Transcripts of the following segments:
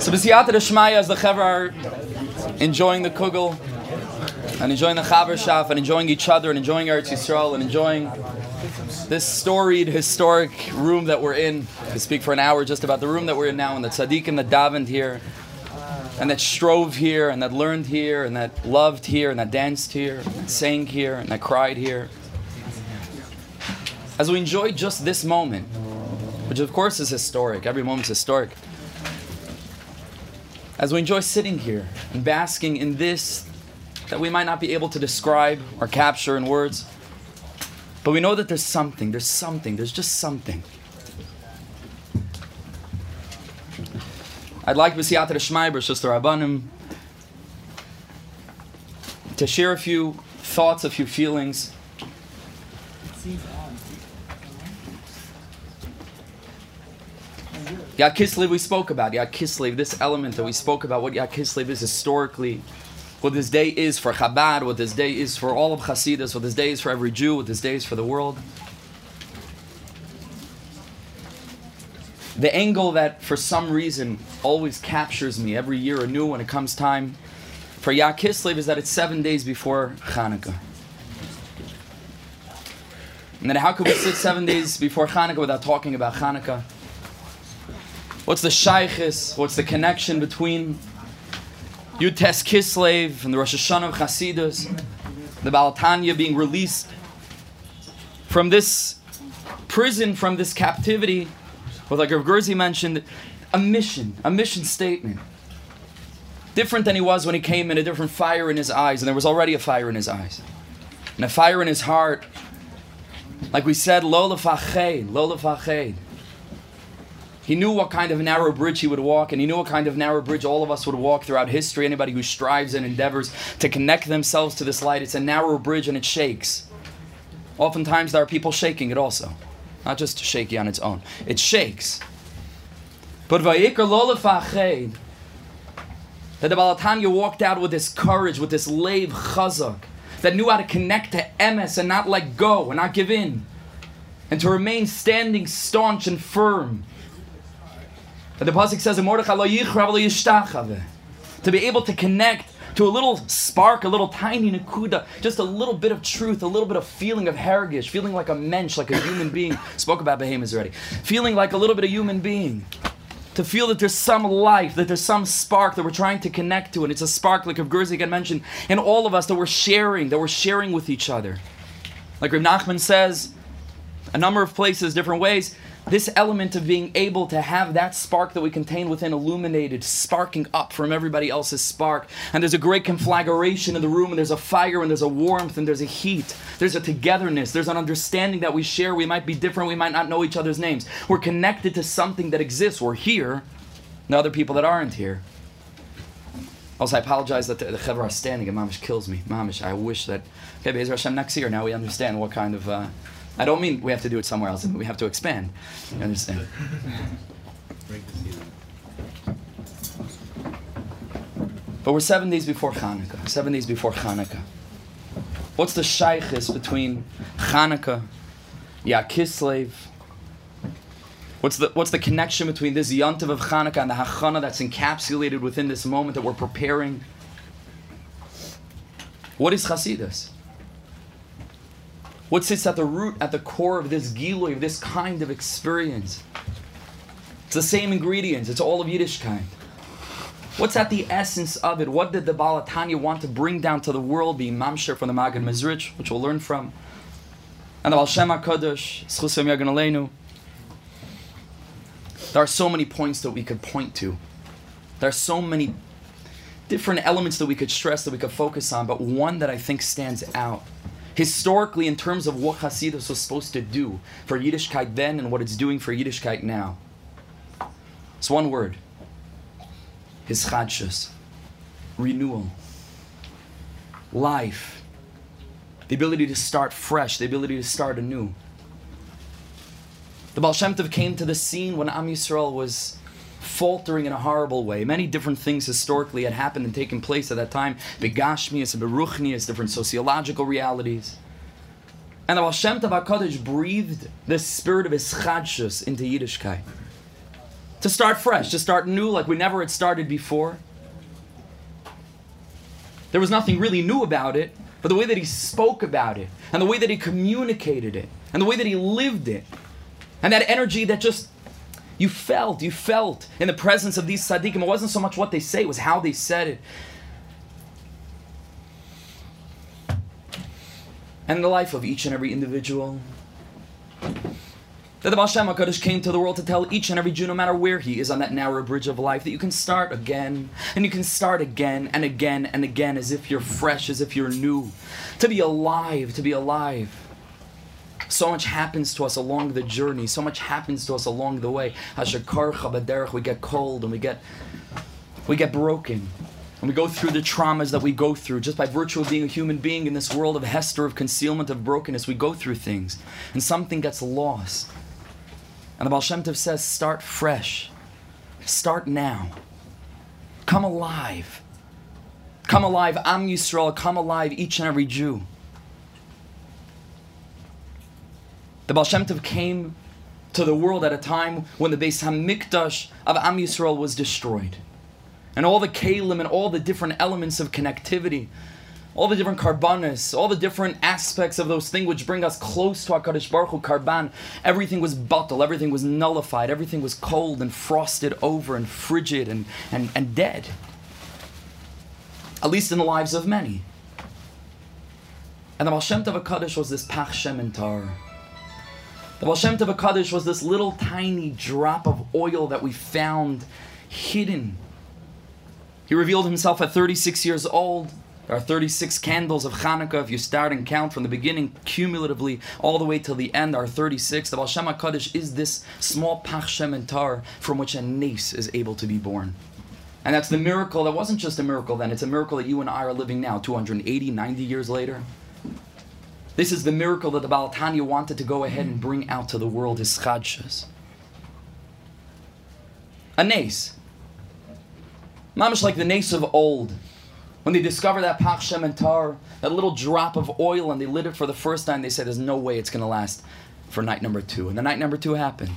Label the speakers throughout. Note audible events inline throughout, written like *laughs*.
Speaker 1: So B'siyata Shmaya as the Chaver are enjoying the Kugel and enjoying the Chaver Shaf and enjoying each other and enjoying Eretz Yisrael and enjoying this storied, historic room that we're in. To speak for an hour just about the room that we're in now and the tzaddikim that davened here and that strove here and that learned here and that loved here and that danced here and sang here and that cried here. As we enjoy just this moment, which of course is historic, every moment's historic as we enjoy sitting here and basking in this that we might not be able to describe or capture in words, but we know that there's something, there's something, there's just something. I'd like B'siyata Shmaiber, Sister Rabbanim, to share a few thoughts, a few feelings. Yat Kislev we spoke about. Yat Kislev, this element that we spoke about, what Yat Kislev is historically, what this day is for Chabad, what this day is for all of Hasidus, what this day is for every Jew, what this day is for the world. The angle that for some reason always captures me every year anew when it comes time for Yat Kislev is that it's seven days before Hanukkah. And then how could we sit seven days before Hanukkah without talking about Hanukkah? What's the shaykhis? What's the connection between Yutes Kislev and the Rosh Hashanah of Chasidus, the Baal HaTanya being released from this prison, from this captivity, with like Rav Gerzi mentioned, a mission, a mission statement. Different than he was when he came in, a different fire in his eyes, and there was already a fire in his eyes. And a fire in his heart. Like we said, Lo Lefached, Lo Lefached. He knew what kind of narrow bridge he would walk, and he knew what kind of narrow bridge all of us would walk throughout history. Anybody who strives and endeavors to connect themselves to this light, it's a narrow bridge and it shakes. Oftentimes, there are people shaking it also, not just shaky on its own. It shakes. But that the Baal HaTanya walked out with this courage, with this lave chazak, that knew how to connect to emes and not let go and not give in, and to remain standing staunch and firm and the pasuk says, to be able to connect to a little spark, a little tiny nakuda, just a little bit of truth, a little bit of feeling of hergish, feeling like a mensch, like a human being. *laughs* Spoke about behemoths already. Feeling like a little bit of human being. To feel that there's some life, that there's some spark that we're trying to connect to, and it's a spark, like Rav Gerzi had mentioned, in all of us that we're sharing, that we're sharing with each other. Like Reb Nachman says, a number of places, different ways, this element of being able to have that spark that we contain within illuminated, sparking up from everybody else's spark. And there's a great conflagration in the room, and there's a fire, and there's a warmth, and there's a heat. There's a togetherness, there's an understanding that we share. We might be different, we might not know each other's names. We're connected to something that exists. We're here, and other people that aren't here. Also, I apologize that the, the Chevra are standing, and Mamish kills me. Mamish, I wish that. Okay, Bezer Hashem next year, now we understand what kind of. Uh, I don't mean we have to do it somewhere else. We have to expand. You understand? But we're seven days before Hanukkah. Seven days before Hanukkah. What's the shaykhis between Hanukkah, Yat Kislev? What's the, what's the connection between this Yontiv of Hanukkah and the Hachana that's encapsulated within this moment that we're preparing? What is Chasidus? What sits at the root, at the core of this Giloy, of this kind of experience? It's the same ingredients, it's all of Yiddishkeit. What's at the essence of it? What did the Baal HaTanya want to bring down to the world, being Mamsher from the Maggid Mezritch, which we'll learn from, and the Baal Shem HaKadosh, Schusam. There are so many points that we could point to. There are so many different elements that we could stress, that we could focus on, but one that I think stands out historically in terms of what Hasidus was supposed to do for Yiddishkeit then and what it's doing for Yiddishkeit now. It's one word. Hischadshus. Renewal. Life. The ability to start fresh, the ability to start anew. The Baal Shem Tov came to the scene when Am Yisrael was faltering in a horrible way. Many different things historically had happened and taken place at that time. Begashmias and Beruchnias, different sociological realities. And the Baal Shem Tov HaKadosh breathed the spirit of hischadshus into Yiddishkeit. To start fresh, to start new like we never had started before. There was nothing really new about it, but the way that he spoke about it, and the way that he communicated it, and the way that he lived it, and that energy that just you felt, you felt in the presence of these tzaddikim. It wasn't so much what they say, it was how they said it. And the life of each and every individual. That the Baal Shem HaKadosh came to the world to tell each and every Jew, no matter where he is on that narrow bridge of life, that you can start again, and you can start again and again and again as if you're fresh, as if you're new. To be alive, to be alive. So much happens to us along the journey. So much happens to us along the way. We get cold and we get we get broken. And we go through the traumas that we go through just by virtue of being a human being in this world of Hester, of concealment, of brokenness. We go through things. And something gets lost. And the Baal Shem Tov says, start fresh. Start now. Come alive. Come alive, Am Yisrael. Come alive, each and every Jew. The Baal Shem Tov came to the world at a time when the Beis Hamikdash of Am Yisrael was destroyed. And all the kalim and all the different elements of connectivity, all the different karbanis, all the different aspects of those things which bring us close to HaKadosh Baruch Hu, karban, everything was bottled, everything was nullified, everything was cold and frosted over and frigid and, and, and dead. At least in the lives of many. And the Baal Shem Tov HaKadosh was this Pach Shementar. The Baal Shem Tov HaKadosh was this little tiny drop of oil that we found hidden. He revealed himself at 36 years old. There are 36 candles of Hanukkah. If you start and count from the beginning, cumulatively, all the way till the end, are 36. The Baal Shem HaKadosh is this small Pach Shementar from which a nace is able to be born. And that's the miracle that wasn't just a miracle then, it's a miracle that you and I are living now, 280, 90 years later. This is the miracle that the Baal HaTanya wanted to go ahead and bring out to the world, hischadshus. A nace. Mamish like the nace of old. When they discover that Pach Shementar, that little drop of oil, and they lit it for the first time, they said, There's no way it's going to last for night number two. And the night number two happened.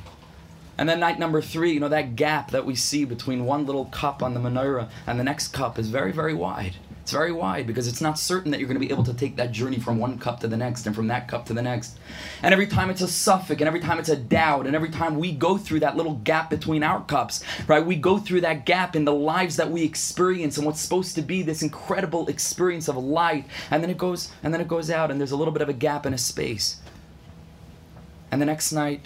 Speaker 1: And then night number three, you know, that gap that we see between one little cup on the menorah and the next cup is very, very wide. It's very wide because it's not certain that you're going to be able to take that journey from one cup to the next and from that cup to the next. And every time it's a suffix and every time it's a doubt and every time we go through that little gap between our cups, right? We go through that gap in the lives that we experience and what's supposed to be this incredible experience of light and then it goes and then it goes out and there's a little bit of a gap and a space. And the next night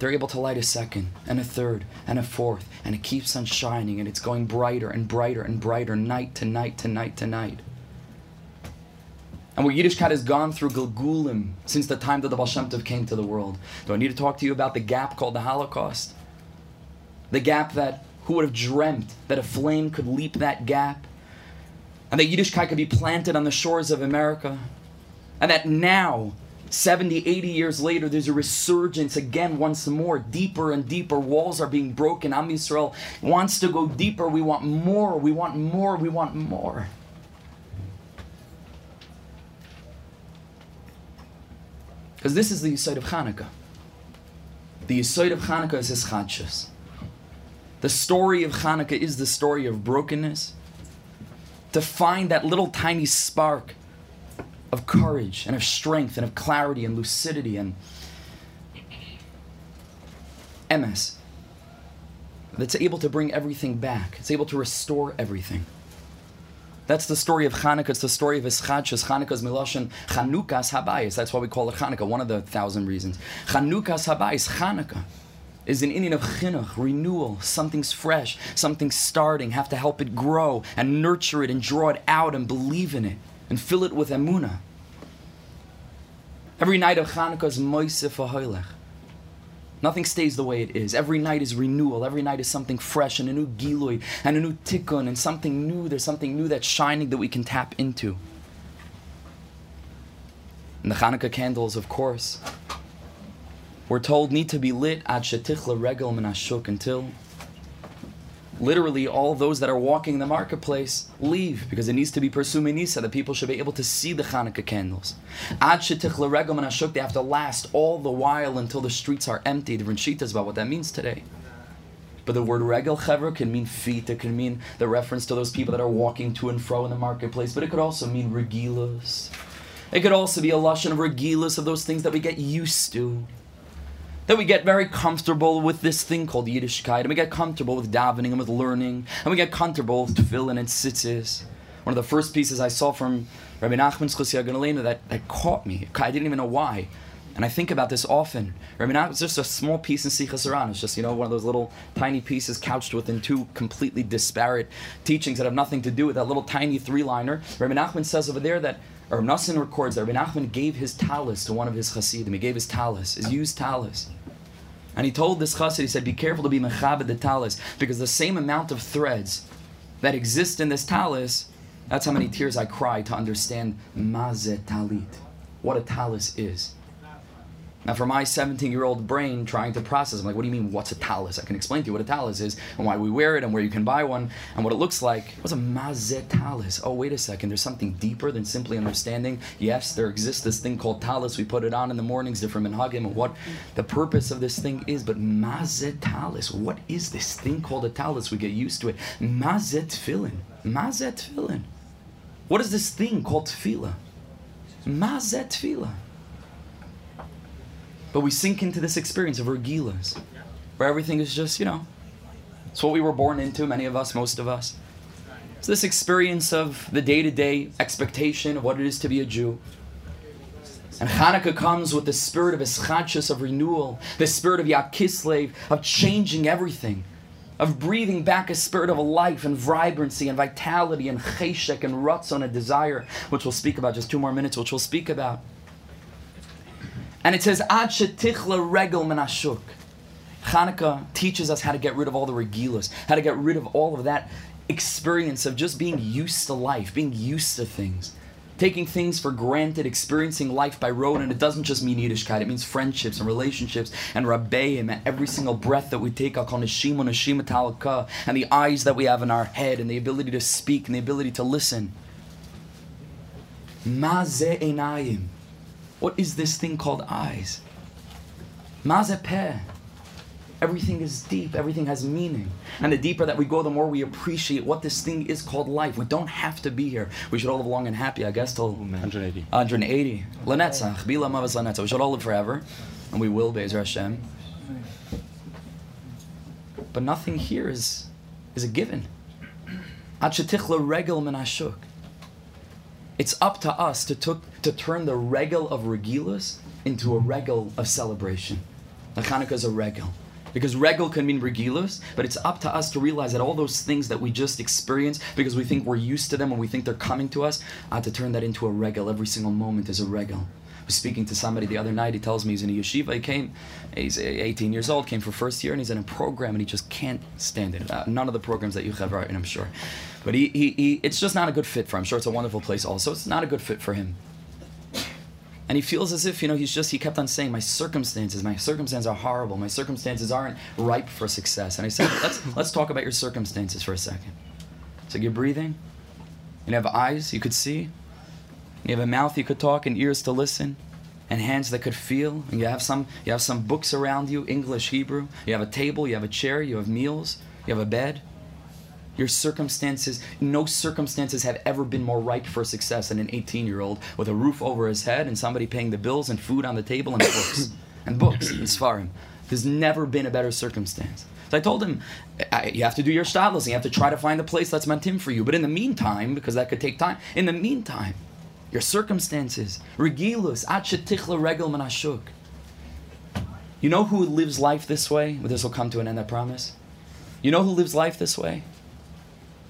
Speaker 1: they're able to light a second and a third and a fourth, and it keeps on shining and it's going brighter and brighter and brighter night to night to night to night. And where Yiddishkeit has gone through Gilgulim since the time that the Baal Shem Tov came to the world. Do I need to talk to you about the gap called the Holocaust? The gap that who would have dreamt that a flame could leap that gap? And that Yiddishkeit could be planted on the shores of America? And that now 70, 80 years later, there's a resurgence again, once more. Deeper and deeper walls are being broken. Am Yisrael wants to go deeper. We want more. We want more. We want more. Because this is the Yisod of Hanukkah. The Yisod of Hanukkah is hischadshus. The story of Hanukkah is the story of brokenness. To find that little tiny spark of courage and of strength and of clarity and lucidity and MS that's able to bring everything back. It's able to restore everything. That's the story of Hanukkah. It's the story of Hischadshus. Hanukkah's Miloshin Chanukas Habayis. That's why we call it Hanukkah, one of the thousand reasons. Chanukas Habayis, Hanukkah, is an inyan of chinuch, renewal. Something's fresh, something's starting. Have to help it grow and nurture it and draw it out and believe in it and fill it with emuna. Every night of Hanukkah is moisef ahoylech. Nothing stays the way it is. Every night is renewal. Every night is something fresh and a new gilui and a new tikkun and something new. There's something new that's shining that we can tap into. And the Hanukkah candles, of course, we're told need to be lit ad shetichla regel minashuk until literally all those that are walking in the marketplace leave because it needs to be persuminisa that people should be able to see the Hanukkah candles. Ad they have to last all the while until the streets are empty. Different shitas about what that means today. But the word regel chevra can mean feet. It can mean the reference to those people that are walking to and fro in the marketplace. But it could also mean regilas. It could also be a lashon of regilas of those things that we get used to. That we get very comfortable with this thing called Yiddishkeit, and we get comfortable with davening and with learning, and we get comfortable with tefillin and tzitzis. One of the first pieces I saw from Rabbi Nachman's Chusya that, that caught me. I didn't even know why. And I think about this often. Rabbi Nachman, it's just a small piece in Sichos HaRan. It's just, you know, one of those little tiny pieces couched within two completely disparate teachings that have nothing to do with that little tiny three-liner. Rabbi Nachman says over there that or Nassim records that Rabbi Nachman gave his talis to one of his chassidim. He gave his talis, his used talus. And he told this chassid, he said, be careful to be mechabed the talis, because the same amount of threads that exist in this talis, that's how many tears I cry to understand mazet talit, what a talis is. Now, for my 17 year old brain trying to process, I'm like, what do you mean, what's a talus? I can explain to you what a talus is and why we wear it and where you can buy one and what it looks like. What's a mazet talus? Oh, wait a second, there's something deeper than simply understanding. Yes, there exists this thing called talus. We put it on in the mornings, different minhagim, and what the purpose of this thing is. But mazet talus, what is this thing called a talus? We get used to it. Mazet tefillin. Mazet tefillin. What is this thing called tefillah? Mazet tefillah. But we sink into this experience of regilas, where everything is just, you know, it's what we were born into, many of us, most of us. It's this experience of the day to day expectation of what it is to be a Jew. And Hanukkah comes with the spirit of Hischadshus, of renewal, the spirit of Yat Kislev, of changing everything, of breathing back a spirit of life and vibrancy and vitality and cheshek and ratzon and desire, which we'll speak about just two more minutes, which we'll speak about. And it says, Ad shetichla regel menashuk. Hanukkah teaches us how to get rid of all the regilas, how to get rid of all of that experience of just being used to life, being used to things, taking things for granted, experiencing life by road. And it doesn't just mean Yiddishkeit, it means friendships and relationships and rabbeim and every single breath that we take, I'll call Neshima, Neshima Talaka, and the eyes that we have in our head and the ability to speak and the ability to listen. Maze enayim. What is this thing called eyes? Mazepeh. Everything is deep, everything has meaning. And the deeper that we go, the more we appreciate what this thing is called life. We don't have to be here. We should all live long and happy, I guess, till
Speaker 2: 180.
Speaker 1: 180. Lanetzach, Bila Mavas Lanetzach. We should all live forever, and we will, Bezer Hashem. But nothing here is, is a given. Achetichla regel min ashuk. It's up to us to, took, to turn the regal of regilas into a regal of celebration. The Hanukkah is a regal. Because regal can mean regilas, but it's up to us to realize that all those things that we just experience because we think we're used to them and we think they're coming to us, I have to turn that into a regal. Every single moment is a regal. Was speaking to somebody the other night. He tells me he's in a yeshiva. He came, he's 18 years old, came for first year, and he's in a program, and he just can't stand it. Uh, none of the programs that you have right, and I'm sure. But he, he, he, it's just not a good fit for him. I'm sure it's a wonderful place also. It's not a good fit for him. And he feels as if, you know, he's just, he kept on saying, my circumstances, my circumstances are horrible. My circumstances aren't ripe for success. And I said, let's, let's talk about your circumstances for a second. So you're breathing. You have eyes you could see. You have a mouth you could talk and ears to listen and hands that could feel. And you have some, you have some books around you, English, Hebrew. You have a table, you have a chair, you have meals, you have a bed. Your circumstances, no circumstances have ever been more ripe for success than an 18 year old with a roof over his head and somebody paying the bills and food on the table and books. *coughs* and books, and Sfarim. There's never been a better circumstance. So I told him, you have to do your stadlos, you have to try to find a place that's meant him for you. But in the meantime, because that could take time, in the meantime, your circumstances, regilus, regel manashuk. You know who lives life this way? But this will come to an end, I promise. You know who lives life this way?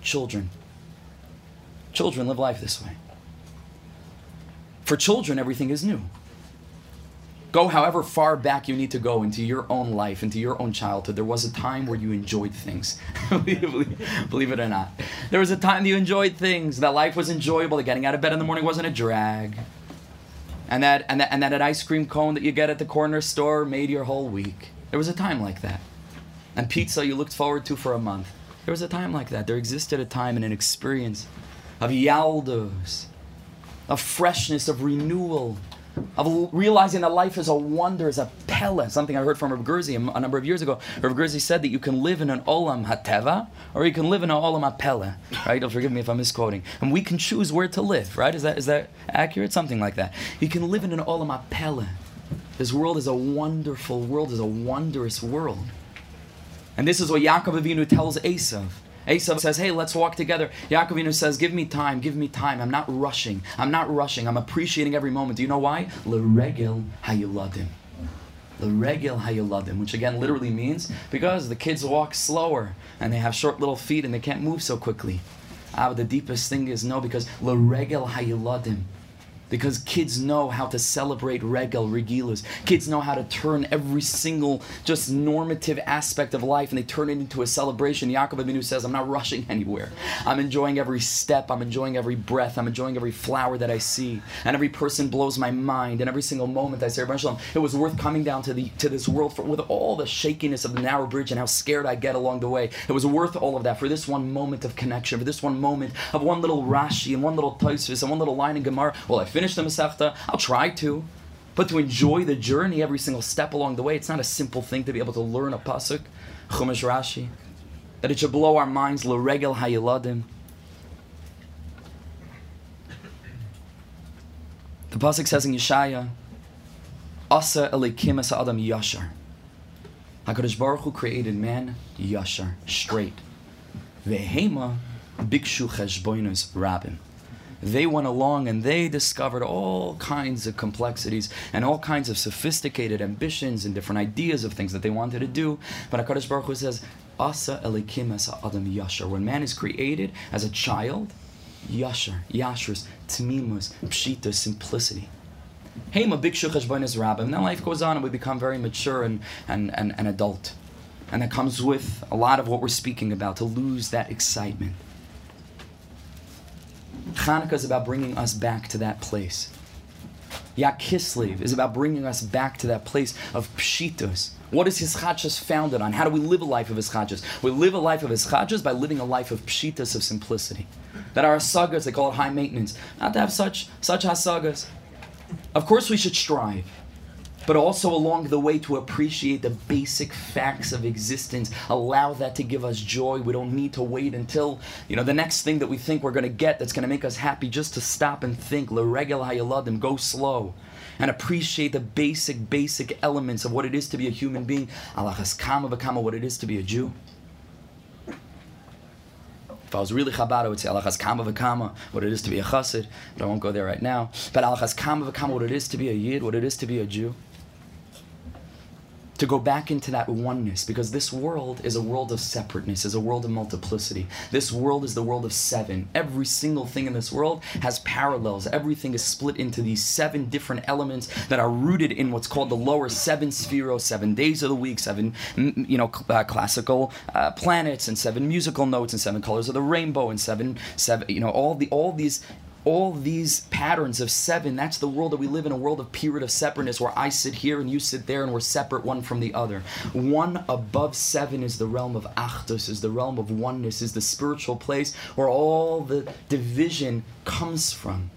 Speaker 1: Children. Children live life this way. For children, everything is new. Go however far back you need to go into your own life, into your own childhood. There was a time where you enjoyed things. *laughs* believe, it or not. There was a time you enjoyed things, that life was enjoyable, that getting out of bed in the morning wasn't a drag. And that, and, that, and that an ice cream cone that you get at the corner store made your whole week. There was a time like that. And pizza you looked forward to for a month. There was a time like that. There existed a time and an experience of yaldos, of freshness, of renewal, of realizing that life is a wonder, is a pella, something I heard from Rav Gerzi a number of years ago. Rav Gerzi said that you can live in an olam hateva or you can live in an olam hapella, right? Don't forgive me if I'm misquoting. And we can choose where to live, right? Is that is that accurate? Something like that. You can live in an olam hapella. This world is a wonderful world, is a wondrous world. And this is what Yaakov Avinu tells Esav. Esav says, hey, let's walk together. Yaakov says, give me time, give me time. I'm not rushing. I'm not rushing. I'm appreciating every moment. Do you know why? L'regel hayuladim. L'regel hayuladim, which again literally means because the kids walk slower and they have short little feet and they can't move so quickly. Ah, but the deepest thing is no, because l'regel hayuladim because kids know how to celebrate regal regilas. Kids know how to turn every single just normative aspect of life and they turn it into a celebration. Yaakov Avinu says, "I'm not rushing anywhere. I'm enjoying every step. I'm enjoying every breath. I'm enjoying every flower that I see, and every person blows my mind. And every single moment I say, it was worth coming down to the to this world for, with all the shakiness of the narrow bridge and how scared I get along the way. It was worth all of that for this one moment of connection, for this one moment of one little Rashi and one little Tosfos and one little line in Gemara. Well, I finished the Masechta. I'll try to. But to enjoy the journey every single step along the way, it's not a simple thing to be able to learn a pasuk, Chumash Rashi, that it should blow our minds. L'regel hayeladim. The pasuk says in Yeshaya, "Asa elikim asa adam yashar." Hakadosh Baruch Hu created man yashar, straight. Vehema bikshu cheshboinus rabim they went along and they discovered all kinds of complexities and all kinds of sophisticated ambitions and different ideas of things that they wanted to do. But HaKadosh Baruch Hu says, Asa elikim asa adam yashar. When man is created as a child, yashar, yashras, tmimus, pshita, simplicity. Hey, ma big is rabbim. Then life goes on and we become very mature and, and, and, and adult. And that comes with a lot of what we're speaking about, to lose that excitement. Hanukkah is about bringing us back to that place. Yat Kislev is about bringing us back to that place of pshitos. What is Hischadshus founded on? How do we live a life of Hischadshus? We live a life of Hischadshus by living a life of pshitas, of simplicity. That our sagas, they call it high maintenance. Not to have such, such hasagas. Of course we should strive but also along the way to appreciate the basic facts of existence. Allow that to give us joy. We don't need to wait until, you know, the next thing that we think we're going to get that's going to make us happy just to stop and think. Hayaladim, go slow. And appreciate the basic, basic elements of what it is to be a human being. Alachas kama v'kama, what it is to be a Jew. If I was really Chabad, I would say Alachas Kama v'Kama, what it is to be a Chassid, but I won't go there right now. But Alachas Kama v'Kama, what it is to be a Yid, what it is to be a Jew to go back into that oneness because this world is a world of separateness, is a world of multiplicity. This world is the world of seven. Every single thing in this world has parallels. Everything is split into these seven different elements that are rooted in what's called the lower seven spheros, seven days of the week, seven you know uh, classical uh, planets, and seven musical notes, and seven colors of the rainbow, and seven seven you know all the all these all these patterns of seven, that's the world that we live in, a world of period of separateness where I sit here and you sit there and we're separate one from the other. One above seven is the realm of Achdus, is the realm of oneness, is the spiritual place where all the division comes from.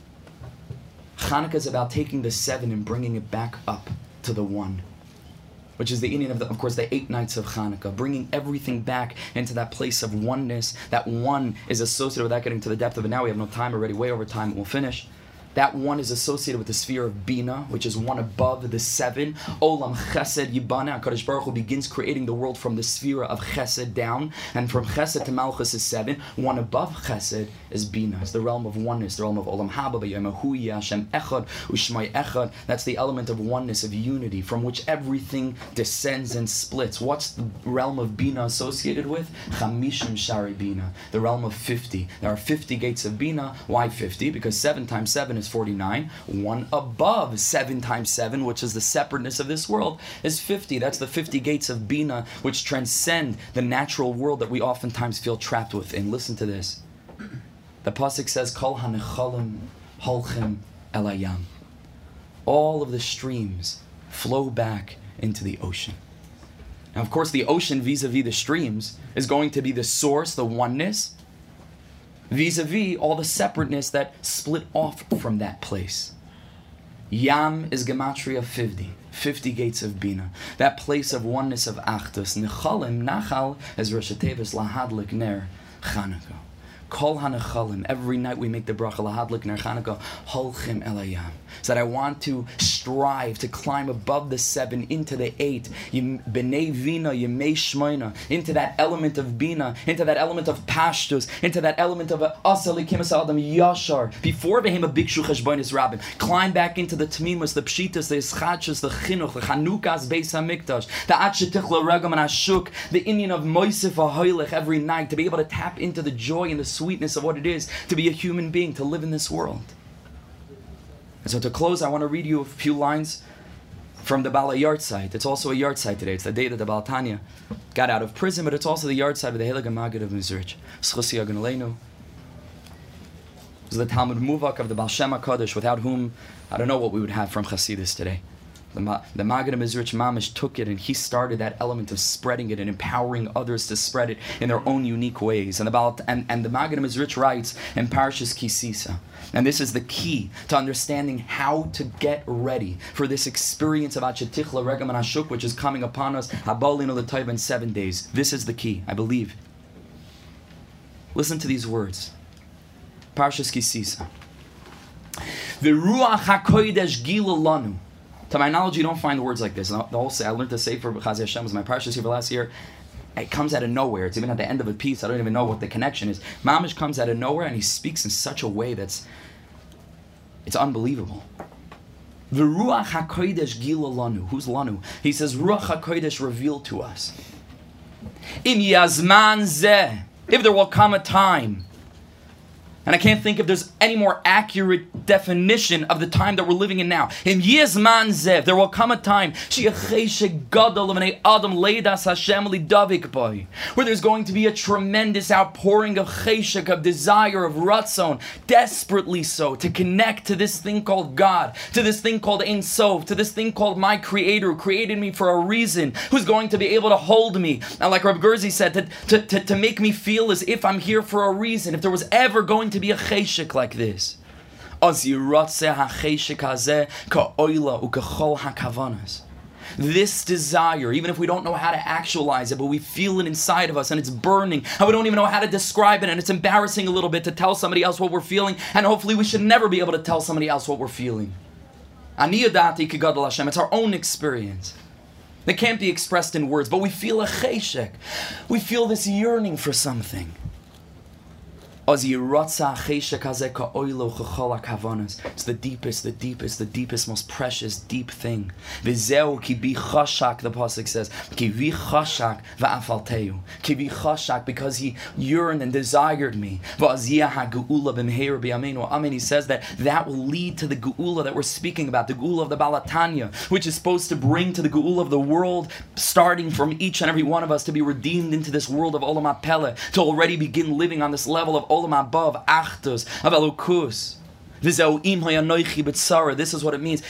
Speaker 1: Hanukkah is about taking the seven and bringing it back up to the one which is the inyan of, the, of course, the eight nights of Hanukkah, bringing everything back into that place of oneness. That one is associated without getting to the depth of it now. We have no time already, way over time, we'll finish. That one is associated with the sphere of Bina, which is one above the seven. Olam Chesed Yibana. HaKadosh Baruch Hu begins creating the world from the sphere of Chesed down. And from Chesed to Malchus is seven. One above Chesed is Bina. It's the realm of oneness, the realm of Olam Haba, Yemahu Hashem Echad, Ushmai Echad. That's the element of oneness, of unity, from which everything descends and splits. What's the realm of Bina associated with? Chamishim Shari Bina. The realm of 50. There are 50 gates of Bina. Why 50? Because 7 times 7 is is 49. One above 7 times 7, which is the separateness of this world, is 50. That's the 50 gates of Bina, which transcend the natural world that we oftentimes feel trapped within. Listen to this. The Pasuk says, Kol hanechalim holchem elayam. All of the streams flow back into the ocean. Now, of course, the ocean vis a vis the streams is going to be the source, the oneness, vis a vis all the separateness that split off from that place. Yam is gematria 50. 50 gates of Bina. That place of oneness of Achdus. Nechalim, Nachal, is Rosh Lahadlik Ner Chanukah. Kol Hanachalim. Every night we make the bracha lahadlik ner Chanukah holchim elayam. So that I want to strive to climb above the seven into the eight. Bnei vina yemei shmoina into that element of bina, into that element of pashtus, into that element of asali adam yashar. Before became a bikshu cheshbonis rabbin, climb back into the tmimus, the pshitas, the hischadshus, the chinuch, the chanukas beis hamikdash, the atshetich regam and ashuk, the inyan of moisif ahoylech every night to be able to tap into the joy and the sweetness of what it is to be a human being, to live in this world. And so to close, I want to read you a few lines from the Bala site. It's also a yahrtzeit today. It's the day that the Baal HaTanya got out of prison, but it's also the yahrtzeit of the Heilige Maggid of Agunaleinu. This is the Talmud Muvak of the Baal Shem HaKadosh, without whom I don't know what we would have from Chasidus today. The, the Maggid of Mezritch Mamish took it and he started that element of spreading it and empowering others to spread it in their own unique ways. And, and, and the Maggid of Mezritch writes in Parashas Kisisa, and this is the key to understanding how to get ready for this experience of Achetichla Regam and Ashuk, which is coming upon us, Habalin the in seven days. This is the key, I believe. Listen to these words. Parshas Kisisa. The Ruach HaKodesh Gila Lanu. To my knowledge, you don't find words like this. And the whole I learned to say for Chazi Hashem was my parshas here last year. It comes out of nowhere. It's even at the end of a piece. I don't even know what the connection is. Mamish comes out of nowhere and he speaks in such a way that's it's unbelievable. The Ruach HaKodesh Gila Lanu. Who's Lanu? He says, Ruach HaKodesh revealed to us. In Yazman Zeh. If there will come a time and I can't think if there's any more accurate definition of the time that we're living in now. In Yizman Zev, there will come a time where there's going to be a tremendous outpouring of cheshek, of desire, of ratzon, desperately so, to connect to this thing called God, to this thing called Ein Sof, to this thing called my Creator, who created me for a reason, who's going to be able to hold me. And like Rab Gerzi said, to, to, to, to make me feel as if I'm here for a reason. If there was ever going to be a cheshik like this. This desire, even if we don't know how to actualize it, but we feel it inside of us and it's burning, and we don't even know how to describe it, and it's embarrassing a little bit to tell somebody else what we're feeling, and hopefully we should never be able to tell somebody else what we're feeling. It's our own experience. That can't be expressed in words, but we feel a cheshek. We feel this yearning for something. It's the deepest, the deepest, the deepest, most precious, deep thing. The pasuk says, because he yearned and desired me. Amen. He says that that will lead to the ge'ula that we're speaking about, the ge'ula of the Baal HaTanya, which is supposed to bring to the ge'ula of the world, starting from each and every one of us to be redeemed into this world of Olam HaPele, to already begin living on this level of olam above, achdus, of elokus. This is what it means.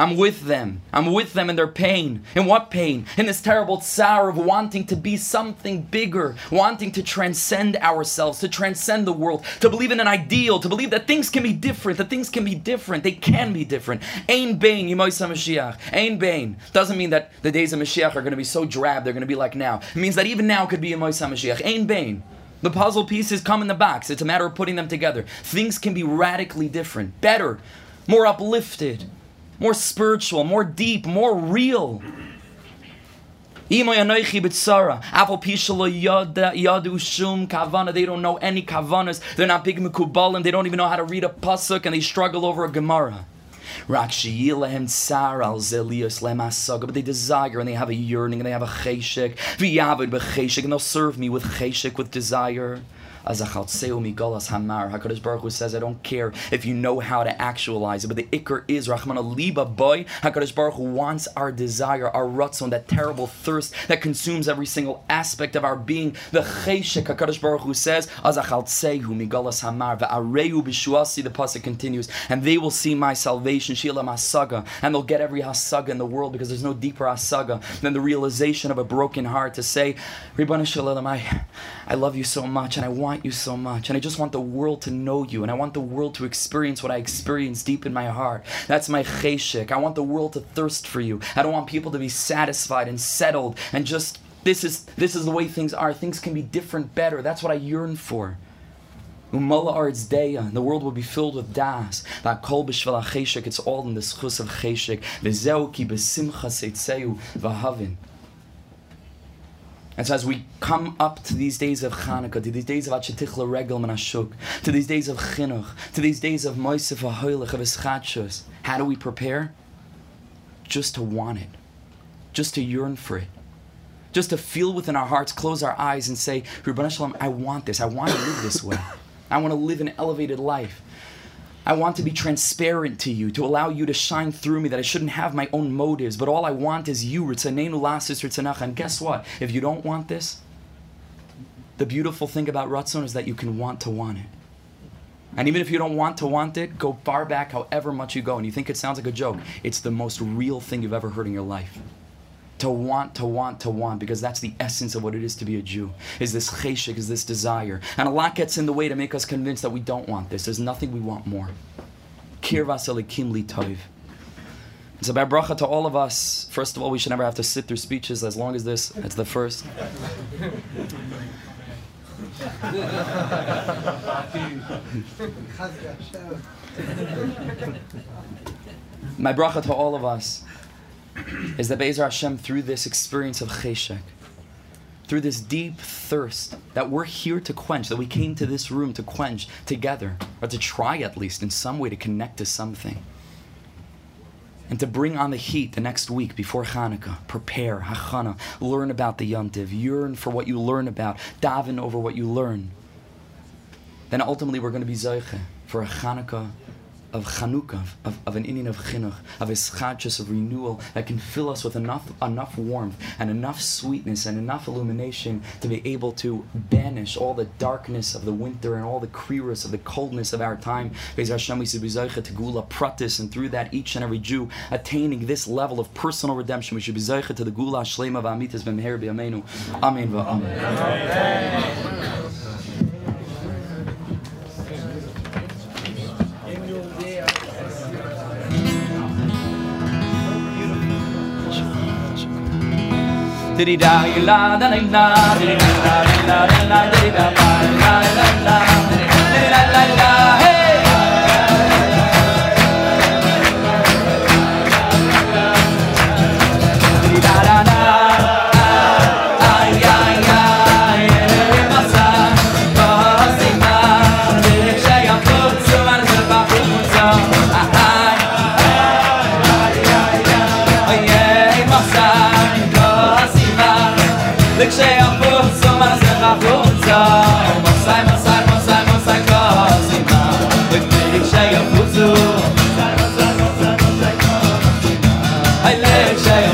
Speaker 1: I'm with them. I'm with them in their pain. In what pain? In this terrible tsar of wanting to be something bigger, wanting to transcend ourselves, to transcend the world, to believe in an ideal, to believe that things can be different, that things can be different. They can be different. Ain Bain, Yemoisa Mashiach. Ain Bain. Doesn't mean that the days of Mashiach are going to be so drab, they're going to be like now. It means that even now could be Yemoisa Mashiach. Ain Bain. The puzzle pieces come in the box. It's a matter of putting them together. Things can be radically different, better, more uplifted, more spiritual, more deep, more real. They don't know any kavanas. They're not big mikubalim. They don't even know how to read a pasuk, and they struggle over a gemara. But they desire and they have a yearning and they have a cheshek. And they'll serve me with cheshek, with desire. HaKadosh Baruch Hu says, I don't care if you know how to actualize it, but the ikr is Rahman Liba boy. HaKadosh Baruch Hu wants our desire, our ratzon, that terrible thirst that consumes every single aspect of our being. The cheshek, HaKadosh Baruch Hu says, as Azachal Migalas Hamar, Ve'areyu Bishuasi, the pasuk continues, and they will see my salvation, Shila Masaga, and they'll get every hasaga in the world because there's no deeper hasaga than the realization of a broken heart to say, Ribbana Shalom, I, I love you so much and I want you so much. And I just want the world to know you. And I want the world to experience what I experience deep in my heart. That's my cheshik. I want the world to thirst for you. I don't want people to be satisfied and settled and just this is this is the way things are. Things can be different, better. That's what I yearn for. Umala arts deya, the world will be filled with das. That kol b'shvel it's all in the schus of cheshek. V'zeu ki b'simcha seitzeu v'havin. And so as we come up to these days of Hanukkah, to these days of Achetichla Regel Menashuk, to these days of Chinuch, to these days of Moisef HaHoylech, of Hischadshus, how do we prepare? Just to want it. Just to yearn for it. Just to feel within our hearts, close our eyes and say, Ribbon Shalom, I want this. I want to live this way. I want to live an elevated life. I want to be transparent to you, to allow you to shine through me, that I shouldn't have my own motives, but all I want is you. And guess what? If you don't want this, the beautiful thing about Ratzon is that you can want to want it. And even if you don't want to want it, go far back however much you go, and you think it sounds like a joke, it's the most real thing you've ever heard in your life to want, to want, to want, because that's the essence of what it is to be a Jew. Is this cheshik, is this desire. And a lot gets in the way to make us convinced that we don't want this. There's nothing we want more. Kirvas elikim li tov. So by bracha to all of us, first of all, we should never have to sit through speeches as long as this. That's the first. *laughs* My bracha to all of us is that Be'ezer Hashem, through this experience of cheshek, through this deep thirst that we're here to quench, that we came to this room to quench together, or to try at least in some way to connect to something, and to bring on the heat the next week before Hanukkah, prepare, hachana, learn about the Yontiv, yearn for what you learn about, daven over what you learn. Then ultimately we're going to be Zoiche for a Hanukkah of Chanukah, of, of an inyan of Chinuch, of Hischadshus, of renewal that can fill us with enough enough warmth and enough sweetness and enough illumination to be able to banish all the darkness of the winter and all the kriris of the coldness of our time. We to ge'ula pratis, and through that each and every Jew attaining this level of personal redemption, we should be to the ge'ula shlema v'amitas b'yameinu. Amen v'amen. Amen. Diddy da la da la la diddy da la la la diddy da la la la diddy la la la على شيء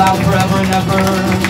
Speaker 1: loud forever and
Speaker 2: ever.